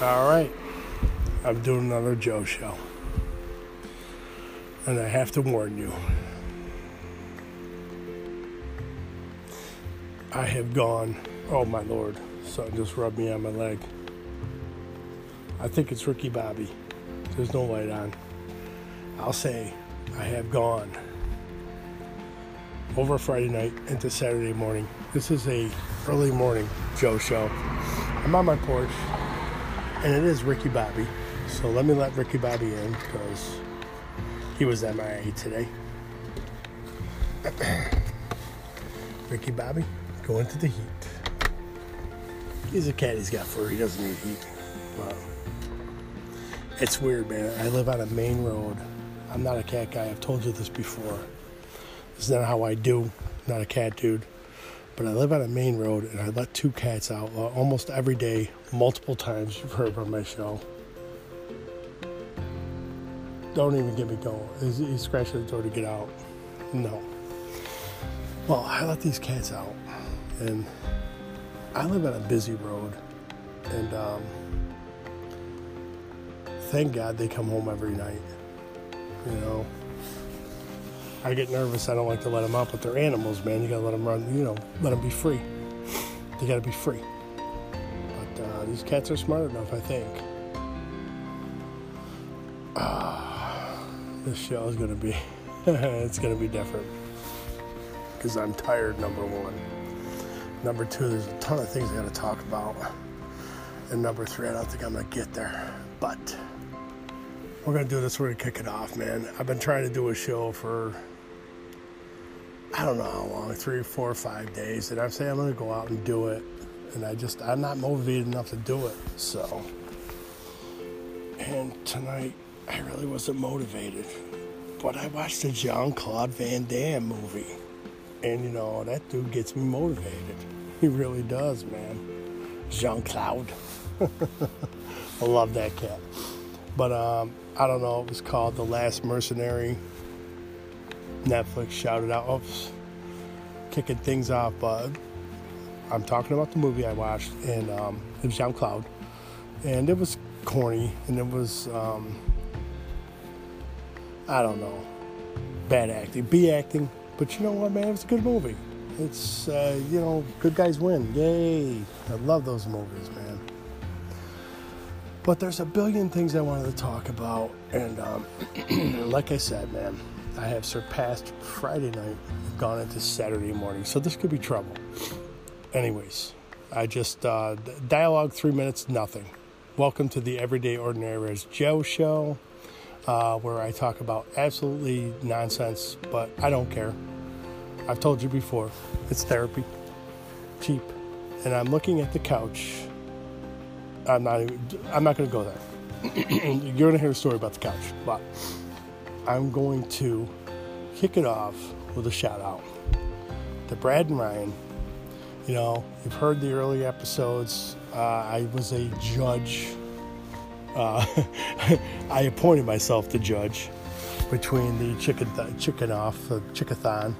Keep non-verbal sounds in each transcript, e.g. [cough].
All right. I'm doing another Joe show. And I have to warn you. I have gone, oh my lord, something just rubbed me on my leg. I think it's Ricky Bobby. There's no light on. I'll say I have gone over Friday night into Saturday morning. This is a early morning Joe show. I'm on my porch and it is Ricky Bobby. So let me let Ricky Bobby in because he was MIA today. [clears throat] Ricky Bobby, go into the heat. He's a cat, he's got fur, he doesn't need heat. Wow. It's weird, man. I live on a main road. I'm not a cat guy, I've told you this before. It's not how I do, not a cat dude. But I live on a main road and I let two cats out uh, almost every day, multiple times. You've heard from my show. Don't even get me going. He's, he's scratching the door to get out. No. Well, I let these cats out, and I live on a busy road, and um, thank God they come home every night. You know, I get nervous. I don't like to let them out, but they're animals, man. You gotta let them run. You know, let them be free. They gotta be free. But uh, these cats are smart enough, I think. Ah, this show is gonna be. [laughs] it's gonna be different because I'm tired. Number one. Number two, there's a ton of things I gotta talk about. And number three, I don't think I'm gonna get there, but we're gonna do this. We're gonna kick it off, man. I've been trying to do a show for I don't know how long, three, four, five days, and I'm saying I'm gonna go out and do it, and I just I'm not motivated enough to do it. So, and tonight I really wasn't motivated, but I watched the Jean Claude Van Damme movie, and you know that dude gets me motivated. He really does, man. Jean Claude. [laughs] I love that cat. But um, I don't know. It was called The Last Mercenary. Netflix shouted out, oops, kicking things off. But I'm talking about the movie I watched, and um, it was Jean Claude, and it was corny, and it was um, I don't know, bad acting, B acting. But you know what, man? It was a good movie. It's uh, you know, good guys win. Yay! I love those movies, man. But there's a billion things I wanted to talk about, and um, [clears throat] like I said, man, I have surpassed Friday night, gone into Saturday morning, so this could be trouble. Anyways, I just uh, dialogue three minutes, nothing. Welcome to the Everyday Ordinary as Joe show, uh, where I talk about absolutely nonsense, but I don't care. I've told you before, it's therapy, cheap, and I'm looking at the couch. I'm not. I'm not going to go there. [clears throat] You're going to hear a story about the couch, but I'm going to kick it off with a shout out to Brad and Ryan. You know, you've heard the early episodes. Uh, I was a judge. Uh, [laughs] I appointed myself the judge between the chicken th- chicken off the chickathon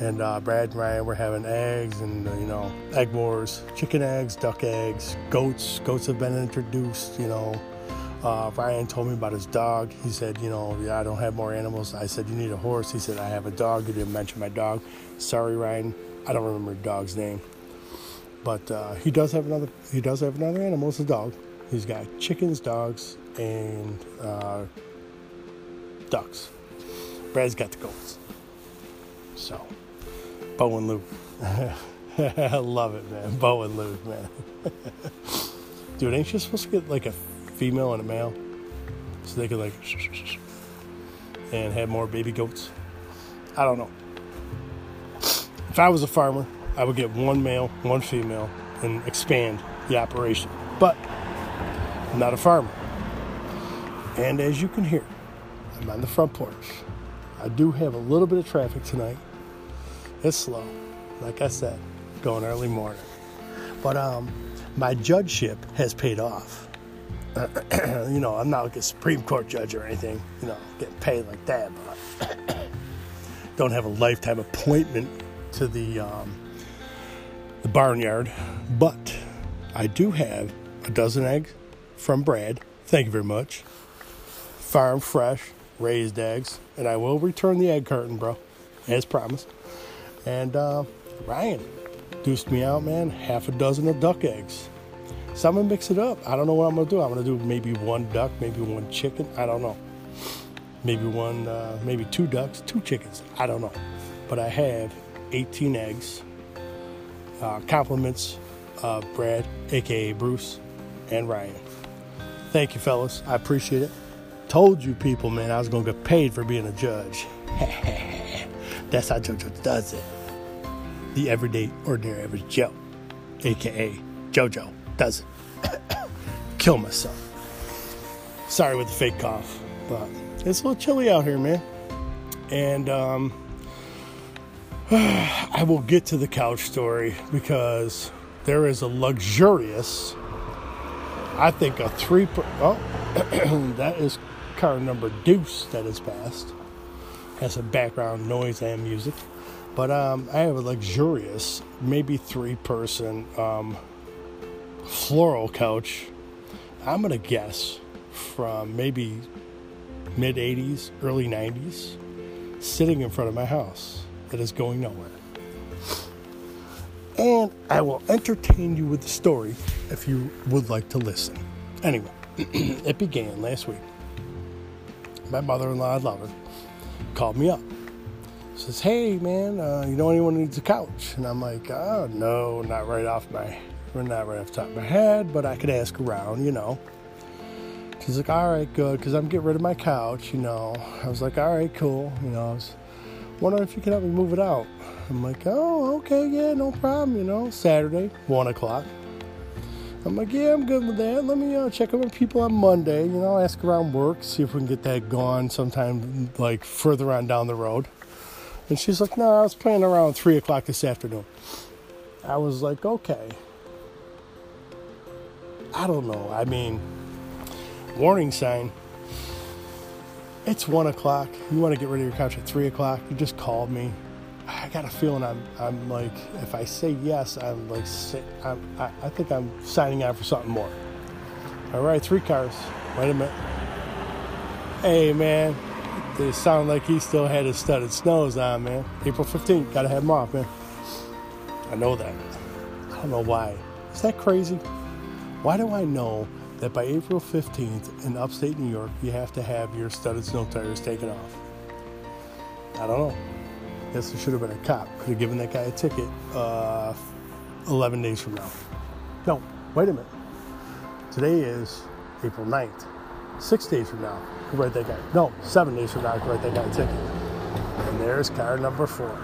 and uh, Brad and Ryan were having eggs and uh, you know egg wars, chicken eggs, duck eggs, goats. Goats have been introduced. You know, uh, Ryan told me about his dog. He said, you know, yeah, I don't have more animals. I said, you need a horse. He said, I have a dog. He didn't mention my dog. Sorry, Ryan. I don't remember the dog's name. But uh, he does have another. He does have another animal. It's a dog. He's got chickens, dogs, and uh, ducks. Brad's got the goats. So, Bo and Luke. I [laughs] love it, man. Bo and Luke, man. [laughs] Dude, ain't you supposed to get like a female and a male so they could like and have more baby goats? I don't know. If I was a farmer, I would get one male, one female, and expand the operation. But I'm not a farmer. And as you can hear, I'm on the front porch. I do have a little bit of traffic tonight. It's slow, like I said, going early morning. But um, my judgeship has paid off. [clears throat] you know, I'm not like a Supreme Court judge or anything, you know, getting paid like that, but [clears throat] don't have a lifetime appointment to the um, the barnyard. But I do have a dozen eggs, from Brad. Thank you very much. Farm fresh, raised eggs, and I will return the egg carton, bro, as promised. And uh, Ryan deuced me out, man, half a dozen of duck eggs. So I'm gonna mix it up. I don't know what I'm gonna do. I'm gonna do maybe one duck, maybe one chicken. I don't know. Maybe one, uh, maybe two ducks, two chickens. I don't know. But I have 18 eggs. Uh, compliments of Brad, aka Bruce, and Ryan. Thank you, fellas. I appreciate it. Told you people, man, I was gonna get paid for being a judge. [laughs] That's how JoJo does it. The everyday, ordinary, average Joe, aka JoJo, does it. [coughs] Kill myself. Sorry with the fake cough, but it's a little chilly out here, man. And um, [sighs] I will get to the couch story because there is a luxurious, I think a three, per, oh, [clears throat] that is car number deuce that has passed. Has some background noise and music. But um, I have a luxurious, maybe three person um, floral couch. I'm going to guess from maybe mid 80s, early 90s, sitting in front of my house that is going nowhere. And I will entertain you with the story if you would like to listen. Anyway, [clears throat] it began last week. My mother in law, I love her, called me up. Says, hey man, uh, you know anyone needs a couch? And I'm like, oh no, not right off my, not right off the top of my head, but I could ask around, you know. She's like, all right, good, because I'm getting rid of my couch, you know. I was like, all right, cool, you know. I was wondering if you could help me move it out. I'm like, oh, okay, yeah, no problem, you know. Saturday, one o'clock. I'm like, yeah, I'm good with that. Let me uh, check with people on Monday. You know, ask around work, see if we can get that gone sometime like further on down the road. And she's like, no, I was planning around three o'clock this afternoon. I was like, okay. I don't know. I mean, warning sign. It's one o'clock. You want to get rid of your couch at three o'clock? You just called me. I got a feeling I'm, I'm like, if I say yes, I'm like, I'm, I, think I'm signing on for something more. All right, three cars. Wait a minute. Hey, man, it sound like he still had his studded snows on, man. April 15th, gotta have them off, man. I know that. I don't know why. Is that crazy? Why do I know that by April 15th in upstate New York, you have to have your studded snow tires taken off? I don't know. Guess there should have been a cop. Could have given that guy a ticket uh, 11 days from now. No, wait a minute. Today is April 9th. Six days from now, could write that guy. No, seven days from now, could write that guy a ticket. And there's car number four.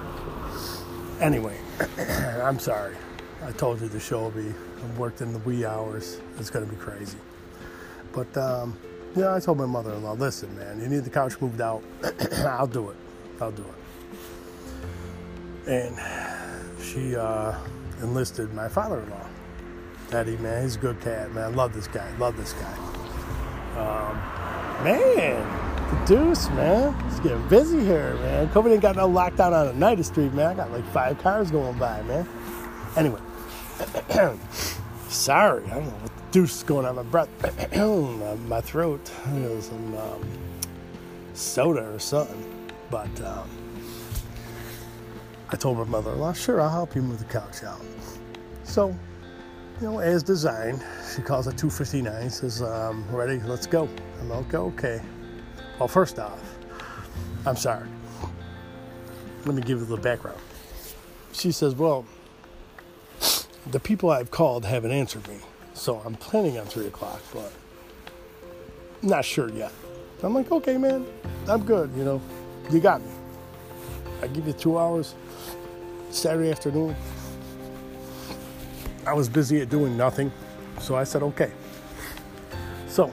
Anyway, [clears throat] I'm sorry. I told you the show will be I worked in the wee hours. It's going to be crazy. But, um, yeah, I told my mother in law, listen, man, you need the couch moved out. [clears throat] I'll do it. I'll do it and she uh, enlisted my father-in-law. Daddy, man, he's a good cat, man. Love this guy. Love this guy. Um, man, the deuce, man. It's getting busy here, man. COVID ain't got no lockdown on United Street, man. I got like five cars going by, man. Anyway, [clears throat] sorry, I don't know what the deuce is going on my breath, [clears throat] my throat. Some um, soda or something, but. Um, I told my mother in law, sure, I'll help you move the couch out. So, you know, as designed, she calls at 2.59, says, um, ready, let's go. I'm like, okay. Well, first off, I'm sorry. Let me give you the background. She says, well, the people I've called haven't answered me. So I'm planning on 3 o'clock, but not sure yet. I'm like, okay, man, I'm good, you know, you got me. I give you two hours. Saturday afternoon, I was busy at doing nothing, so I said, okay. So,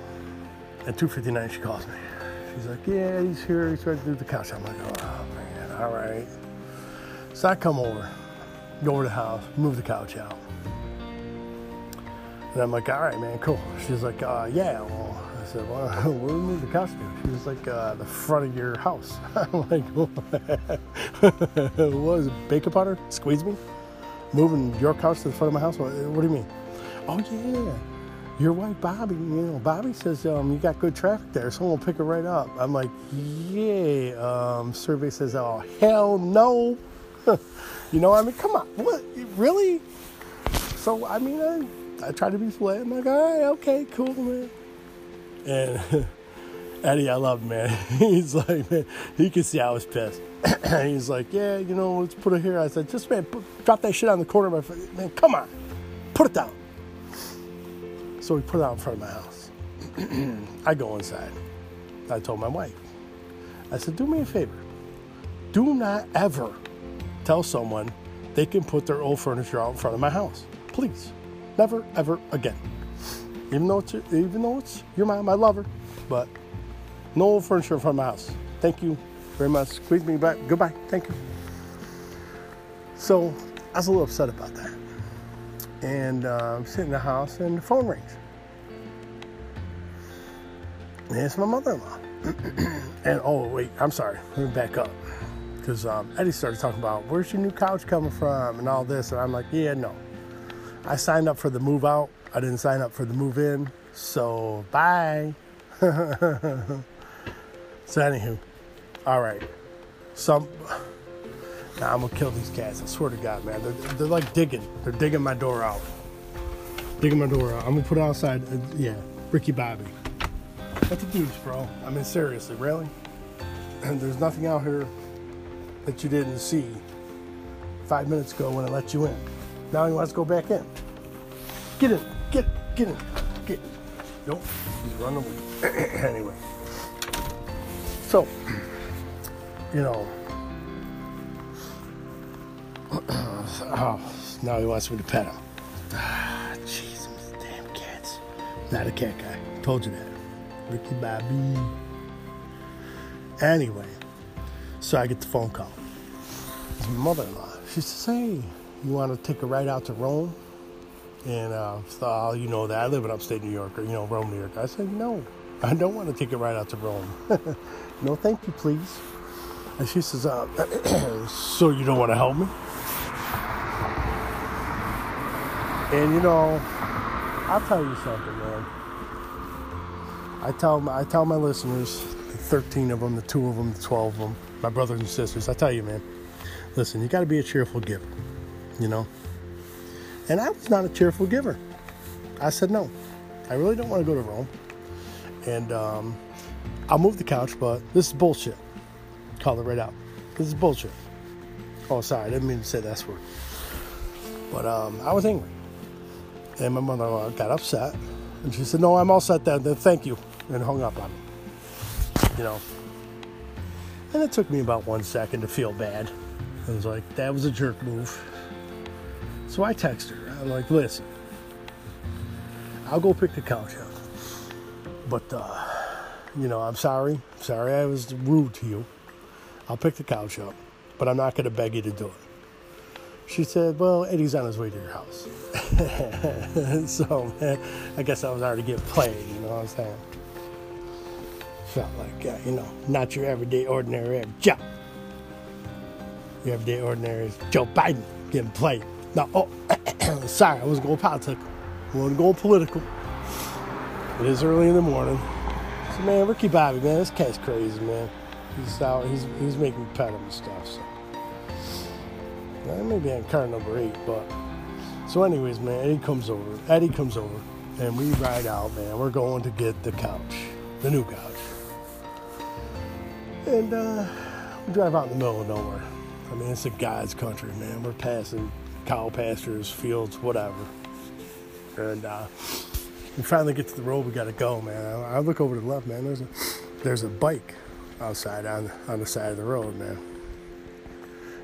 at 2.59, she calls me. She's like, yeah, he's here. He's ready to do the couch. I'm like, oh, man, all right. So I come over, go over to the house, move the couch out. And I'm like, all right, man, cool. She's like, uh, yeah, well, I said, well, [laughs] where do we move the couch to? She was like, uh, the front of your house. [laughs] I'm like, what [laughs] was it, Baker Potter? Squeeze me? Moving your couch to the front of my house? What, what do you mean? Oh, yeah. your wife Bobby, you know, Bobby says um, you got good traffic there. Someone will pick her right up. I'm like, yeah. Um, survey says, oh hell no. You know, I mean, come on, what? Really? So I mean, I, I try to be polite. I'm like, all right, okay, cool, man. And [laughs] Eddie, I love man. [laughs] He's like, man, he can see I was pissed. [clears throat] He's like, yeah, you know, let's put it here. I said, just man, put, drop that shit on the corner of my. Man, come on, put it down. So we put it out in front of my house. [clears throat] I go inside. I told my wife, I said, do me a favor. Do not ever tell someone they can put their old furniture out in front of my house. Please. Never, ever again. Even though it's, even though it's your mom, I love her, but no old furniture in front of my house. Thank you very much. Squeeze me back. Goodbye. Thank you. So I was a little upset about that. And uh, I'm sitting in the house and the phone rings. And it's my mother in law. [clears throat] and oh, wait, I'm sorry. Let me back up. Because um, Eddie started talking about where's your new couch coming from and all this. And I'm like, yeah, no. I signed up for the move out. I didn't sign up for the move in. So bye. [laughs] So anywho, all right. Some now I'm gonna kill these cats. I swear to God, man. They're, they're like digging. They're digging my door out. Digging my door out. I'm gonna put it outside. Uh, yeah, Ricky Bobby. What the deuce, bro? I mean, seriously, really? And [clears throat] there's nothing out here that you didn't see five minutes ago when I let you in. Now he wants to go back in. Get in. Get. Get in. Get. Nope. He's running away. [clears throat] anyway. So, you know, [clears throat] oh, now he wants me to pet him. Ah, jeez, damn cats. Not a cat guy. Told you that. Ricky Bobby. Anyway, so I get the phone call. It's my mother-in-law. She says, "Hey, you want to take a ride out to Rome?" And uh, so, oh, you know that I live in upstate New York, or you know Rome, New York. I said, "No, I don't want to take a ride out to Rome." [laughs] No, thank you, please. And she says, uh, [clears throat] So you don't want to help me? And you know, I'll tell you something, man. I tell I tell my listeners, the 13 of them, the two of them, the 12 of them, my brothers and sisters. I tell you, man. Listen, you got to be a cheerful giver, you know. And I was not a cheerful giver. I said no. I really don't want to go to Rome. And um, I'll move the couch, but this is bullshit. Call it right out. This is bullshit. Oh, sorry, I didn't mean to say that word. But um, I was angry. And my mother in law got upset. And she said, No, I'm all set then. Then thank you. And hung up on me. You know. And it took me about one second to feel bad. I was like, That was a jerk move. So I text her. I'm like, Listen, I'll go pick the couch up. But, uh, you know, I'm sorry. Sorry I was rude to you. I'll pick the couch up, but I'm not going to beg you to do it. She said, Well, Eddie's on his way to your house. [laughs] so, [laughs] I guess I was already getting played, you know what I'm saying? Felt like, uh, you know, not your everyday, ordinary Joe. Your everyday, ordinary is Joe Biden getting played. No, oh, [clears throat] sorry, I was going political. I wasn't going political. It is early in the morning So, man, Ricky Bobby, man, this cat's crazy, man. He's out, he's he's making him and stuff. So maybe on car number eight, but so anyways, man, Eddie comes over. Eddie comes over, and we ride out, man. We're going to get the couch, the new couch, and uh, we drive out in the middle of nowhere. I mean, it's a God's country, man. We're passing cow pastures, fields, whatever, and. uh we finally get to the road we got to go, man. I, look over to the left, man. There's a there's a bike outside on on the side of the road, man.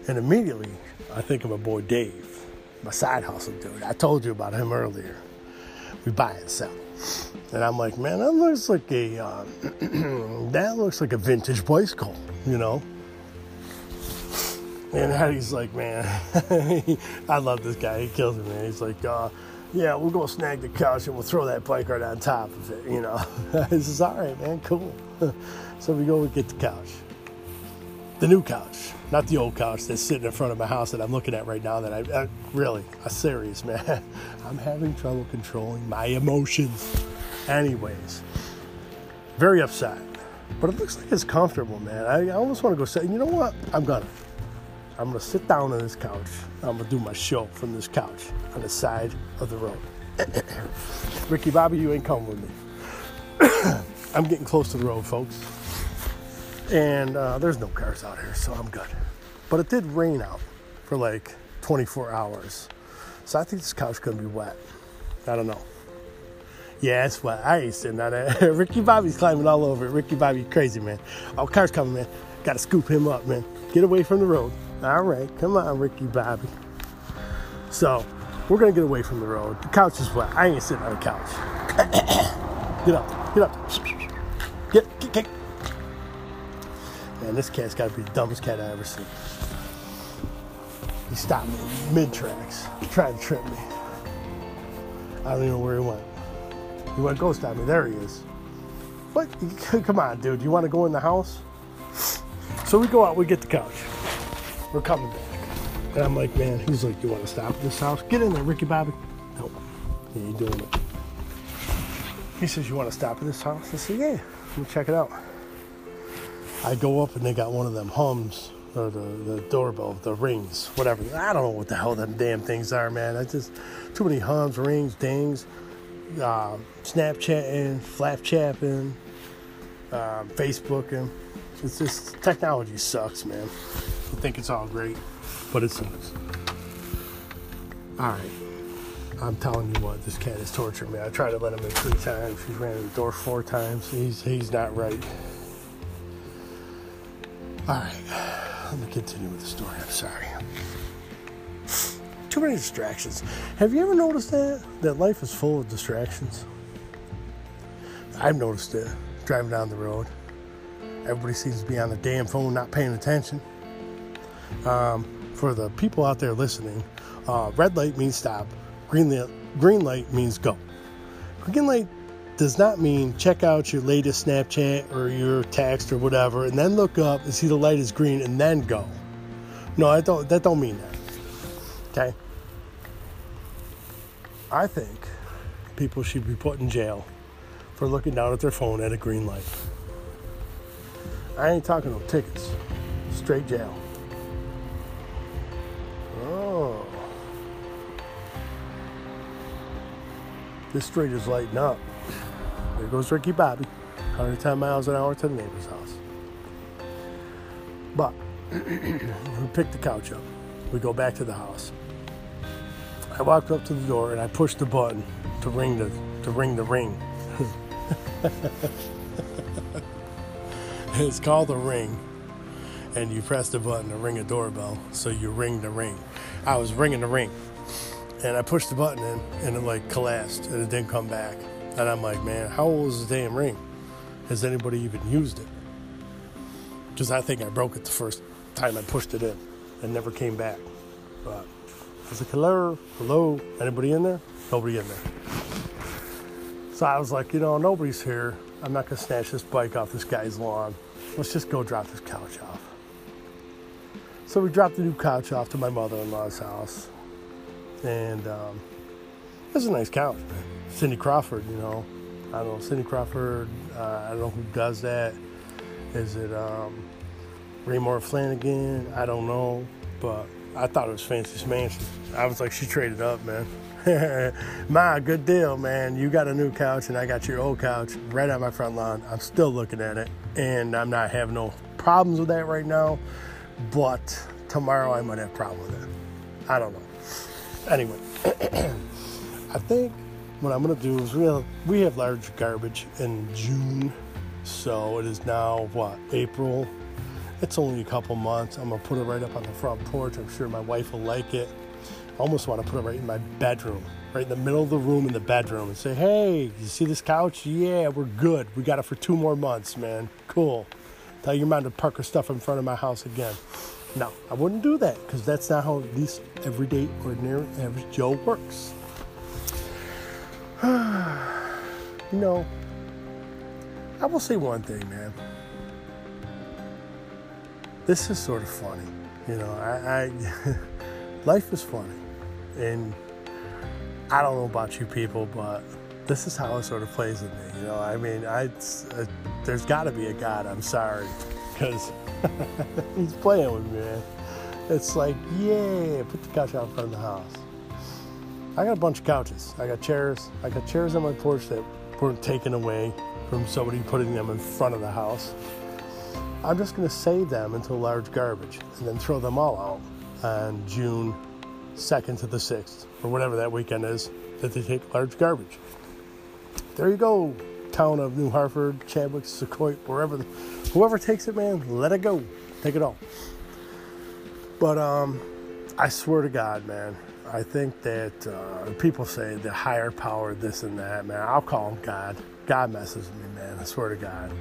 And immediately, I think of my boy Dave, my side hustle dude. I told you about him earlier. We buy and sell. And I'm like, man, that looks like a uh, [clears throat] that looks like a vintage bicycle, you know. And Eddie's like, man, [laughs] I love this guy. He kills me, man. He's like, uh, yeah, we'll go snag the couch and we'll throw that bike right on top of it, you know. [laughs] this says, all right, man, cool. [laughs] so we go and get the couch. the new couch, not the old couch that's sitting in front of my house that I'm looking at right now. That I, I really, a serious man. I'm having trouble controlling my emotions. Anyways, very upset, but it looks like it's comfortable, man. I, I almost want to go say, you know what? I'm gonna. I'm gonna sit down on this couch. I'm gonna do my show from this couch on the side of the road. [coughs] Ricky Bobby, you ain't coming with me. [coughs] I'm getting close to the road, folks. And uh, there's no cars out here, so I'm good. But it did rain out for like 24 hours. So I think this couch gonna be wet. I don't know. Yeah, it's wet. I ain't sitting on it. [laughs] Ricky Bobby's climbing all over it. Ricky Bobby, crazy man. Oh, car's coming, man. Gotta scoop him up, man. Get away from the road. All right, come on, Ricky Bobby. So we're gonna get away from the road. The couch is wet. I ain't sitting on the couch. [coughs] get up, get up. Get, get, get. Man, this cat's gotta be the dumbest cat I ever seen. He stopped me mid tracks, tried to trip me. I don't even know where he went. He went ghost on me. There he is. What? [laughs] Come on, dude. You want to go in the house? So we go out. We get the couch. We're coming back. And I'm like, man, he's like, you want to stop at this house? Get in there, Ricky Bobby. Nope. He ain't doing it. He says, you want to stop at this house? I said, yeah. Let me check it out. I go up and they got one of them hums or the, the doorbell, the rings, whatever. I don't know what the hell them damn things are, man. I just too many hums, rings, dings, uh, Snapchatting, flap chapping, uh, Facebooking. It's just technology sucks, man. I think it's all great, but it sucks. All right. I'm telling you what, this cat is torturing me. I tried to let him in three times. He's ran the door four times. He's he's not right. All right, let me continue with the story. I'm sorry. Too many distractions. Have you ever noticed that that life is full of distractions? I've noticed it driving down the road. Everybody seems to be on the damn phone, not paying attention. Um, for the people out there listening, uh, red light means stop. Green light, green light means go. Green light does not mean check out your latest Snapchat or your text or whatever, and then look up and see the light is green and then go. No, I don't. That don't mean that. Okay. I think people should be put in jail for looking down at their phone at a green light. I ain't talking no tickets. Straight jail. Oh. This street is lighting up. There goes Ricky Bobby, 110 miles an hour to the neighbor's house. But [clears throat] we pick the couch up. We go back to the house. I walked up to the door and I pushed the button to ring the to ring the ring. [laughs] it's called a ring, and you press the button to ring a doorbell. So you ring the ring. I was ringing the ring, and I pushed the button in, and it like collapsed, and it didn't come back. And I'm like, man, how old is the damn ring? Has anybody even used it? Because I think I broke it the first time I pushed it in, and never came back. But I was like, hello, hello, anybody in there? Nobody in there. So I was like, you know, nobody's here. I'm not gonna snatch this bike off this guy's lawn. Let's just go drop this couch off. So we dropped the new couch off to my mother-in-law's house, and um, it a nice couch. Cindy Crawford, you know, I don't know Cindy Crawford. Uh, I don't know who does that. Is it um, Raymour Flanigan? I don't know, but I thought it was Fancy Mansion. I was like, she traded up, man. [laughs] Ma, good deal, man. You got a new couch and I got your old couch right on my front lawn. I'm still looking at it and I'm not having no problems with that right now. But tomorrow I might have a problem with it. I don't know. Anyway, [clears throat] I think what I'm gonna do is we have, we have large garbage in June, so it is now what April. It's only a couple months. I'm gonna put it right up on the front porch. I'm sure my wife will like it. I almost want to put it right in my bedroom, right in the middle of the room in the bedroom, and say, "Hey, you see this couch? Yeah, we're good. We got it for two more months, man. Cool. Tell your mom to park her stuff in front of my house again." No, I wouldn't do that because that's not how these everyday, ordinary, average Joe works. [sighs] you know, I will say one thing, man. This is sort of funny. You know, I, I [laughs] life is funny, and I don't know about you people, but this is how it sort of plays with me. You know, I mean, I, uh, there's got to be a God. I'm sorry, because [laughs] he's playing with me, man. It's like, yeah, put the couch out front of the house. I got a bunch of couches. I got chairs. I got chairs on my porch that weren't taken away from somebody putting them in front of the house. I'm just going to save them into large garbage and then throw them all out on June 2nd to the 6th, or whatever that weekend is that they take large garbage. There you go, town of New Hartford, Chadwick, Secaucus, wherever, whoever takes it, man, let it go. Take it all. But um, I swear to God, man, I think that uh, people say the higher power, this and that, man. I'll call him God. God messes with me, man. I swear to God.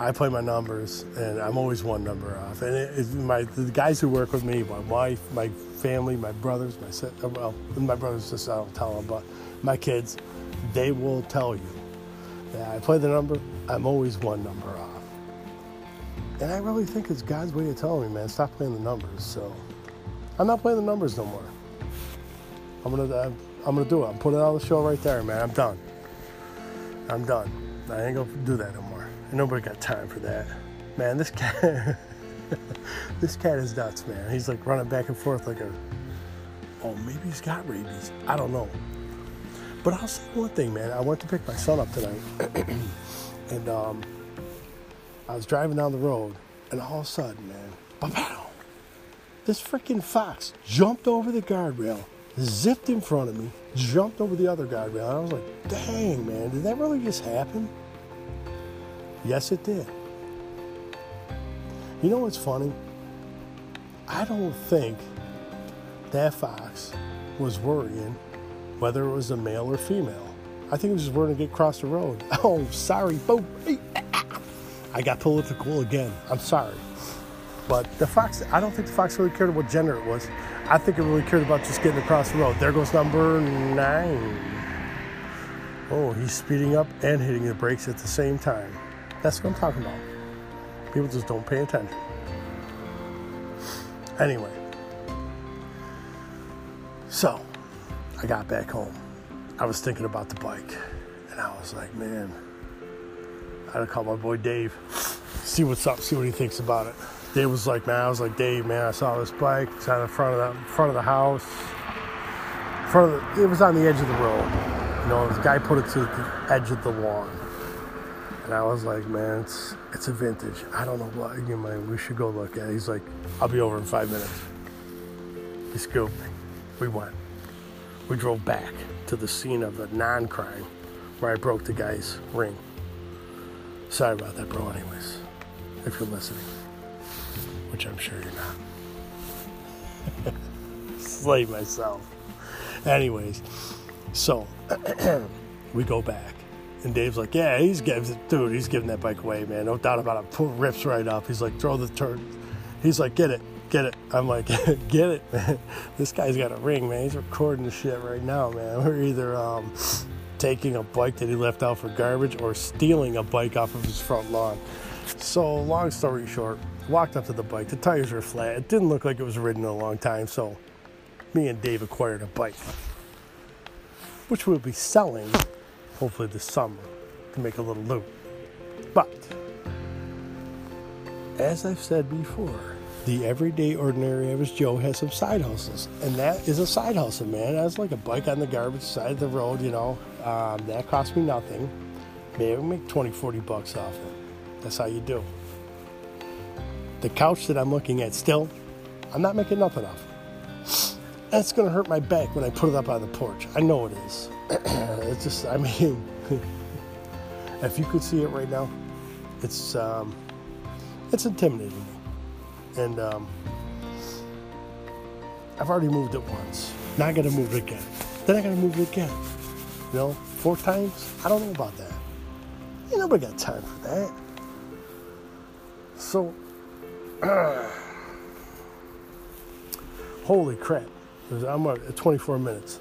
I play my numbers, and I'm always one number off. And it, it, my the guys who work with me, my wife, my family, my brothers, my uh, well, my brothers just I don't tell them, but my kids, they will tell you that I play the number. I'm always one number off. And I really think it's God's way of telling me, man, stop playing the numbers. So I'm not playing the numbers no more. I'm gonna I'm, I'm gonna do it. I'm putting it on the show right there, man. I'm done. I'm done. I ain't gonna do that no more. Nobody got time for that. Man, this cat, [laughs] this cat is nuts, man. He's like running back and forth like a, oh, maybe he's got rabies. I don't know. But I'll say one thing, man. I went to pick my son up tonight, [clears throat] and um, I was driving down the road, and all of a sudden, man, pow, this freaking fox jumped over the guardrail, zipped in front of me, jumped over the other guardrail. I was like, dang, man, did that really just happen? Yes, it did. You know what's funny? I don't think that fox was worrying whether it was a male or female. I think it was just worrying to get across the road. [laughs] Oh, sorry. Boom. I got political again. I'm sorry. But the fox, I don't think the fox really cared what gender it was. I think it really cared about just getting across the road. There goes number nine. Oh, he's speeding up and hitting the brakes at the same time. That's what I'm talking about. People just don't pay attention. Anyway, so I got back home. I was thinking about the bike, and I was like, man, I gotta call my boy Dave, see what's up, see what he thinks about it. Dave was like, man, I was like, Dave, man, I saw this bike. It's on the front of the front of the house. Front of the, it was on the edge of the road. You know, this guy put it to the edge of the lawn. And I was like, man, it's it's a vintage. I don't know what you know, we should go look at. It. He's like, I'll be over in five minutes. He scooped me. We went. We drove back to the scene of the non-crime where I broke the guy's ring. Sorry about that, bro. Anyways, if you're listening, which I'm sure you're not. [laughs] Slay myself. Anyways, so [clears throat] we go back and Dave's like, yeah, he's giving, dude, he's giving that bike away, man. No doubt about it. Pull, rips right up. He's like, throw the turn. He's like, get it, get it. I'm like, [laughs] get it, man. This guy's got a ring, man. He's recording the shit right now, man. We're either um, taking a bike that he left out for garbage or stealing a bike off of his front lawn. So, long story short, walked up to the bike. The tires were flat. It didn't look like it was ridden in a long time. So, me and Dave acquired a bike, which we'll be selling hopefully this summer to make a little loot. But as I've said before, the everyday ordinary average Joe has some side hustles, and that is a side hustle, man. That's like a bike on the garbage side of the road, you know. Um, that cost me nothing. Maybe make 20, 40 bucks off it. That's how you do. The couch that I'm looking at still, I'm not making nothing off. That's gonna hurt my back when I put it up on the porch. I know it is. [clears throat] it's just, I mean, [laughs] if you could see it right now, it's um, it's intimidating, and um, I've already moved it once. Now I got to move it again. Then I got to move it again. You know, four times. I don't know about that. Ain't nobody got time for that. So, uh, [clears throat] holy crap! I'm at 24 minutes,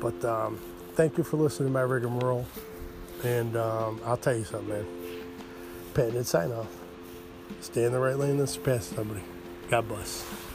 but um, thank you for listening to my rigmarole. And um, I'll tell you something, man. Pat and sign off. Stay in the right lane and surpass somebody. God bless.